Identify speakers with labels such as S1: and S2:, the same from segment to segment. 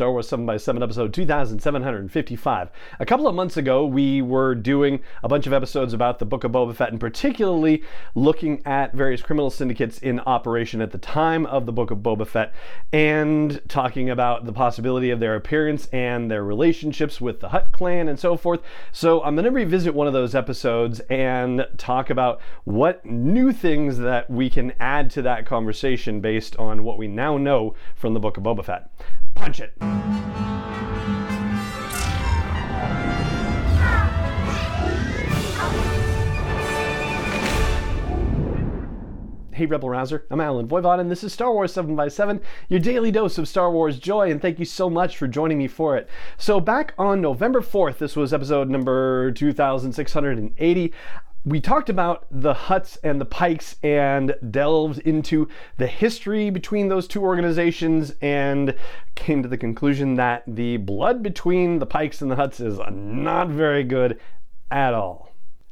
S1: Star Wars 7x7, episode 2755. A couple of months ago, we were doing a bunch of episodes about the Book of Boba Fett, and particularly looking at various criminal syndicates in operation at the time of the Book of Boba Fett, and talking about the possibility of their appearance and their relationships with the Hutt clan and so forth. So I'm going to revisit one of those episodes and talk about what new things that we can add to that conversation based on what we now know from the Book of Boba Fett. Punch it! Hey Rebel Rouser, I'm Allen Voivod, and this is Star Wars 7x7, your daily dose of Star Wars joy, and thank you so much for joining me for it. So, back on November 4th, this was episode number 2680, we talked about the Hutts and the Pikes and delved into the history between those two organizations and came to the conclusion that the blood between the Pikes and the Hutts is not very good at all.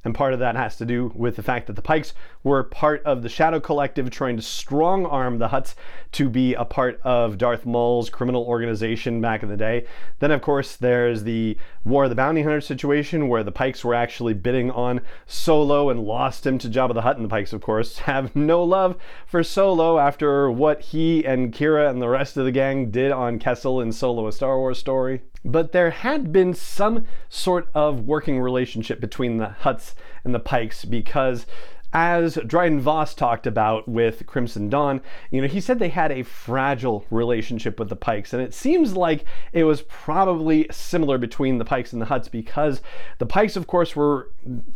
S1: And part of that has to do with the fact that the Pikes were part of the Shadow Collective trying to strong arm the Hutts to be a part of Darth Maul's criminal organization back in the day. Then, of course, there's the War of the Bounty Hunter situation where the Pikes were actually bidding on Solo and lost him to Jabba the Hutt. And the Pikes, of course, have no love for Solo after what he and Qi'ra and the rest of the gang did on Kessel in Solo, a Star Wars story but there had been some sort of working relationship between the Hutts and the Pikes because as Dryden Voss talked about with Crimson Dawn, you know, he said they had a fragile relationship with the Pikes, and it seems like it was probably similar between the Pikes and the Hutts because the Pikes, of course, were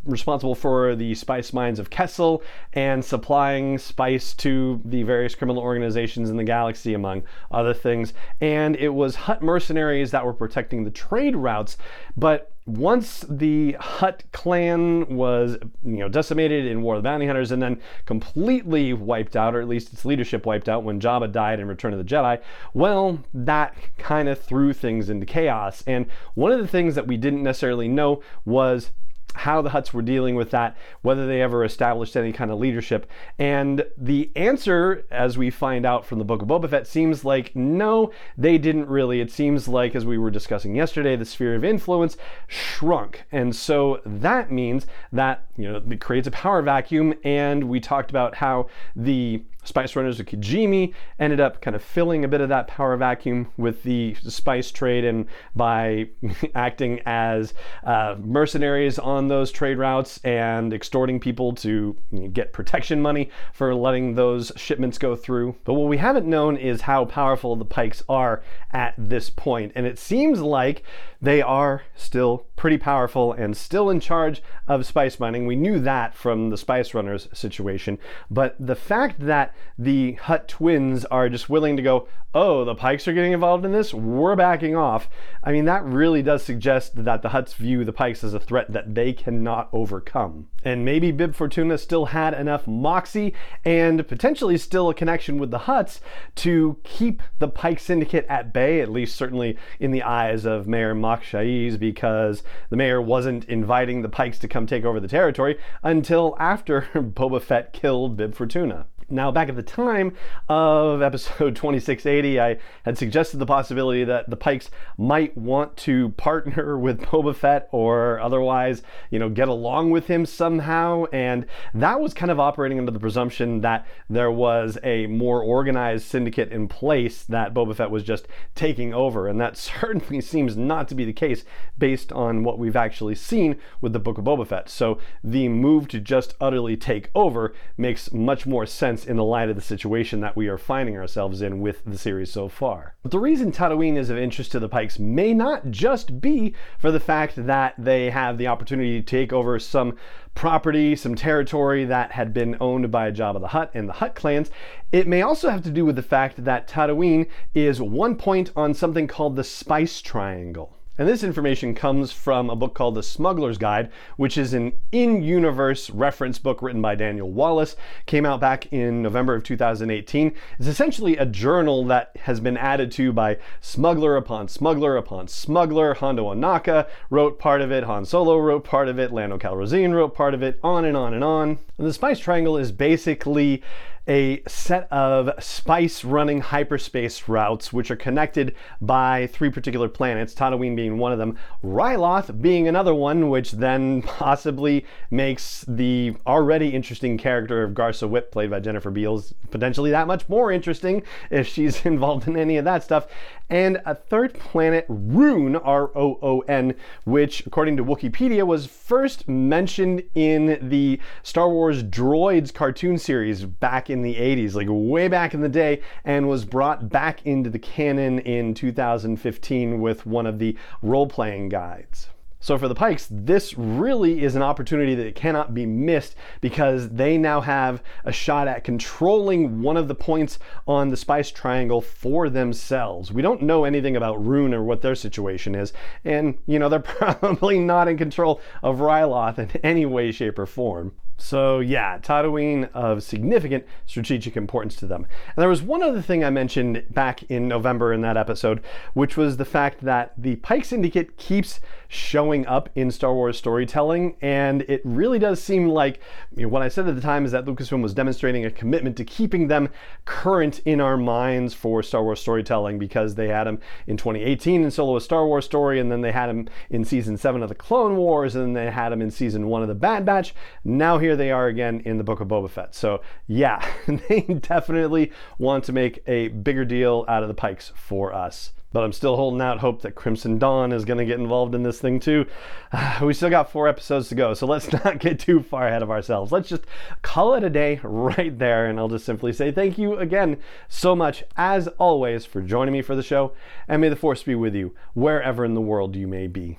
S1: responsible for the spice mines of Kessel and supplying spice to the various criminal organizations in the galaxy, among other things. And it was Hutt mercenaries that were protecting the trade routes, but once the Hutt clan was, you know, decimated in War of the Bounty Hunters and then completely wiped out, or at least its leadership wiped out when Jabba died in Return of the Jedi, well, that kind of threw things into chaos. And one of the things that we didn't necessarily know was how the Hutts were dealing with that, whether they ever established any kind of leadership. And the answer, as we find out from the Book of Boba Fett, seems like no, they didn't really. It seems like, as we were discussing yesterday, the sphere of influence shrunk. And so that means that, you know, it creates a power vacuum. And we talked about how the Spice Runners of Kijimi ended up kind of filling a bit of that power vacuum with the spice trade and by acting as uh, mercenaries on those trade routes and extorting people to get protection money for letting those shipments go through. But what we haven't known is how powerful the Pikes are at this point, and it seems like they are still pretty powerful and still in charge of spice mining. We knew that from the Spice Runners situation, but the fact that the Hutt twins are just willing to go, oh, the Pikes are getting involved in this, we're backing off. I mean, that really does suggest that the Hutts view the Pikes as a threat that they cannot overcome. And maybe Bib Fortuna still had enough moxie and potentially still a connection with the Hutts to keep the Pike Syndicate at bay, at least certainly in the eyes of Mayor Shaiz, because the mayor wasn't inviting the Pikes to come take over the territory until after Boba Fett killed Bib Fortuna. Now, back at the time of episode 2680, I had suggested the possibility that the Pikes might want to partner with Boba Fett or otherwise, you know, get along with him somehow. And that was kind of operating under the presumption that there was a more organized syndicate in place that Boba Fett was just taking over. And that certainly seems not to be the case based on what we've actually seen with the Book of Boba Fett. So the move to just utterly take over makes much more sense in the light of the situation that we are finding ourselves in with the series so far. But the reason Tatooine is of interest to the Pikes may not just be for the fact that they have the opportunity to take over some property, some territory that had been owned by Jabba the Hutt and the Hutt clans. It may also have to do with the fact that Tatooine is one point on something called the Spice Triangle. And this information comes from a book called The Smuggler's Guide, which is an in universe reference book written by Daniel Wallace. Came out back in November of 2018. It's essentially a journal that has been added to by smuggler upon smuggler upon smuggler. Hondo Ohnaka wrote part of it, Han Solo wrote part of it, Lando Calrissian wrote part of it, on and on and on. And the Spice Triangle is basically a set of spice running hyperspace routes which are connected by three particular planets, Tatooine being one of them, Ryloth being another one, which then possibly makes the already interesting character of Garsa Fwip, played by Jennifer Beals, potentially that much more interesting if she's involved in any of that stuff. And a third planet, Roon, R O O N, which, according to Wikipedia, was first mentioned in the Star Wars Droids cartoon series back in the 80s, like way back in the day, and was brought back into the canon in 2015 with one of the role playing guides. So for the Pikes, this really is an opportunity that cannot be missed because they now have a shot at controlling one of the points on the Spice Triangle for themselves. We don't know anything about Roon or what their situation is, and you know, they're probably not in control of Ryloth in any way, shape, or form. So yeah, Tatooine of significant strategic importance to them. And there was one other thing I mentioned back in November in that episode, which was the fact that the Pike Syndicate keeps showing up in Star Wars storytelling, and it really does seem like you know, what I said at the time is that Lucasfilm was demonstrating a commitment to keeping them current in our minds for Star Wars storytelling because they had them in 2018 in Solo a Star Wars story, and then they had them in season seven of the Clone Wars, and then they had them in season one of the Bad Batch. Now here they are again in the Book of Boba Fett. So yeah, they definitely want to make a bigger deal out of the Pikes for us. But I'm still holding out hope that Crimson Dawn is going to get involved in this thing too. we still got four episodes to go, so let's not get too far ahead of ourselves. Let's just call it a day right there, and I'll just simply say thank you again so much, as always, for joining me for the show, and may the Force be with you wherever in the world you may be.